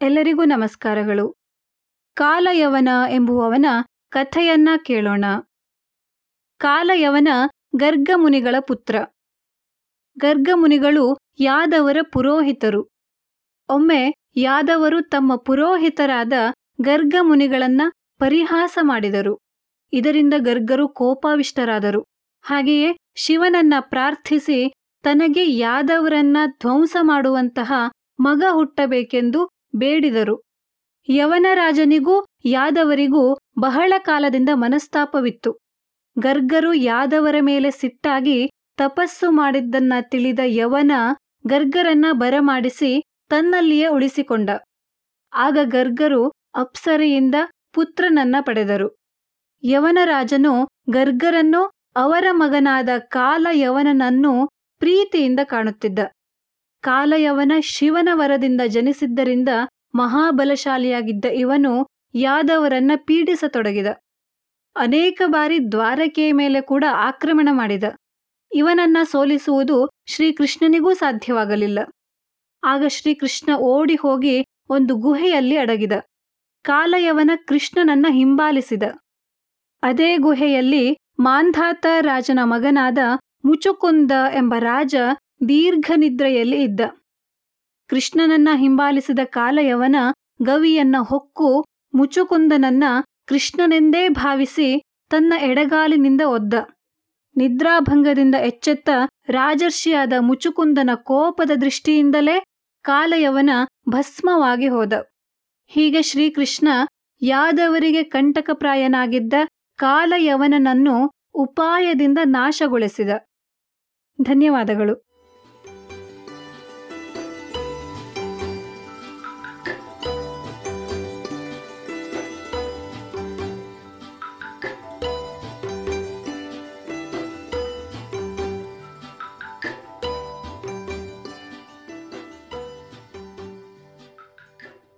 ಎಲ್ಲರಿಗೂ ನಮಸ್ಕಾರಗಳು. ಕಾಲಯವನ ಎಂಬುವವನ ಕಥೆಯನ್ನ ಕೇಳೋಣ. ಕಾಲಯವನ ಗರ್ಗಮುನಿಗಳ ಪುತ್ರ. ಗರ್ಗಮುನಿಗಳು ಯಾದವರ ಪುರೋಹಿತರು. ಒಮ್ಮೆ ಯಾದವರು ತಮ್ಮ ಪುರೋಹಿತರಾದ ಗರ್ಗಮುನಿಗಳನ್ನ ಪರಿಹಾಸ ಮಾಡಿದರು. ಇದರಿಂದ ಗರ್ಗರು ಕೋಪಾವಿಷ್ಟರಾದರು. ಹಾಗೆಯೇ ಶಿವನನ್ನ ಪ್ರಾರ್ಥಿಸಿ ತನಗೆ ಯಾದವರನ್ನ ಧ್ವಂಸ ಮಾಡುವಂತಹ ಮಗ ಹುಟ್ಟಬೇಕೆಂದು ಬೇಡಿದರು. ಯವನರಾಜನಿಗೂ ಯಾದವರಿಗೂ ಬಹಳ ಕಾಲದಿಂದ ಮನಸ್ತಾಪವಿತ್ತು. ಗರ್ಗರು ಯಾದವರ ಮೇಲೆ ಸಿಟ್ಟಾಗಿ ತಪಸ್ಸು ಮಾಡಿದ್ದನ್ನ ತಿಳಿದ ಯವನ ಗರ್ಗರನ್ನ ಬರಮಾಡಿಸಿ ತನ್ನಲ್ಲಿಯೇ ಉಳಿಸಿಕೊಂಡ. ಆಗ ಗರ್ಗರು ಅಪ್ಸರೆಯಿಂದ ಪುತ್ರನನ್ನ ಪಡೆದರು. ಯವನರಾಜನು ಗರ್ಗರನ್ನು ಅವರ ಮಗನಾದ ಕಾಲ ಯವನನನ್ನು ಪ್ರೀತಿಯಿಂದ ಕಾಣುತ್ತಿದ್ದ. ಕಾಲಯವನ ಶಿವನ ವರದಿಂದ ಜನಿಸಿದ್ದರಿಂದ ಮಹಾಬಲಶಾಲಿಯಾಗಿದ್ದ ಇವನು ಯಾದವರನ್ನ ಪೀಡಿಸತೊಡಗಿದ. ಅನೇಕ ಬಾರಿ ದ್ವಾರಕೆಯ ಮೇಲೆ ಕೂಡ ಆಕ್ರಮಣ ಮಾಡಿದ. ಇವನನ್ನ ಸೋಲಿಸುವುದು ಶ್ರೀಕೃಷ್ಣನಿಗೂ ಸಾಧ್ಯವಾಗಲಿಲ್ಲ. ಆಗ ಶ್ರೀಕೃಷ್ಣ ಓಡಿ ಹೋಗಿ ಒಂದು ಗುಹೆಯಲ್ಲಿ ಅಡಗಿದ. ಕಾಲಯವನ ಕೃಷ್ಣನನ್ನ ಹಿಂಬಾಲಿಸಿದ. ಅದೇ ಗುಹೆಯಲ್ಲಿ ಮಾಂಧಾತ ರಾಜನ ಮಗನಾದ ಮುಚುಕುಂದ ಎಂಬ ರಾಜ ದೀರ್ಘನಿದ್ರೆಯಲ್ಲಿ ಇದ್ದ. ಕೃಷ್ಣನನ್ನ ಹಿಂಬಾಲಿಸಿದ ಕಾಲಯವನ ಗವಿಯನ್ನ ಹೊಕ್ಕು ಮುಚುಕುಂದನನ್ನ ಕೃಷ್ಣನೆಂದೇ ಭಾವಿಸಿ ತನ್ನ ಎಡಗಾಲಿನಿಂದ ಒದ್ದ. ನಿದ್ರಾಭಂಗದಿಂದ ಎಚ್ಚೆತ್ತ ರಾಜರ್ಷಿಯಾದ ಮುಚುಕುಂದನ ಕೋಪದ ದೃಷ್ಟಿಯಿಂದಲೇ ಕಾಲಯವನ ಭಸ್ಮವಾಗಿ ಹೋದ. ಹೀಗೆ ಶ್ರೀಕೃಷ್ಣ ಯಾದವರಿಗೆ ಕಂಟಕಪ್ರಾಯನಾಗಿದ್ದ ಕಾಲಯವನನನ್ನು ಉಪಾಯದಿಂದ ನಾಶಗೊಳಿಸಿದ. ಧನ್ಯವಾದಗಳು.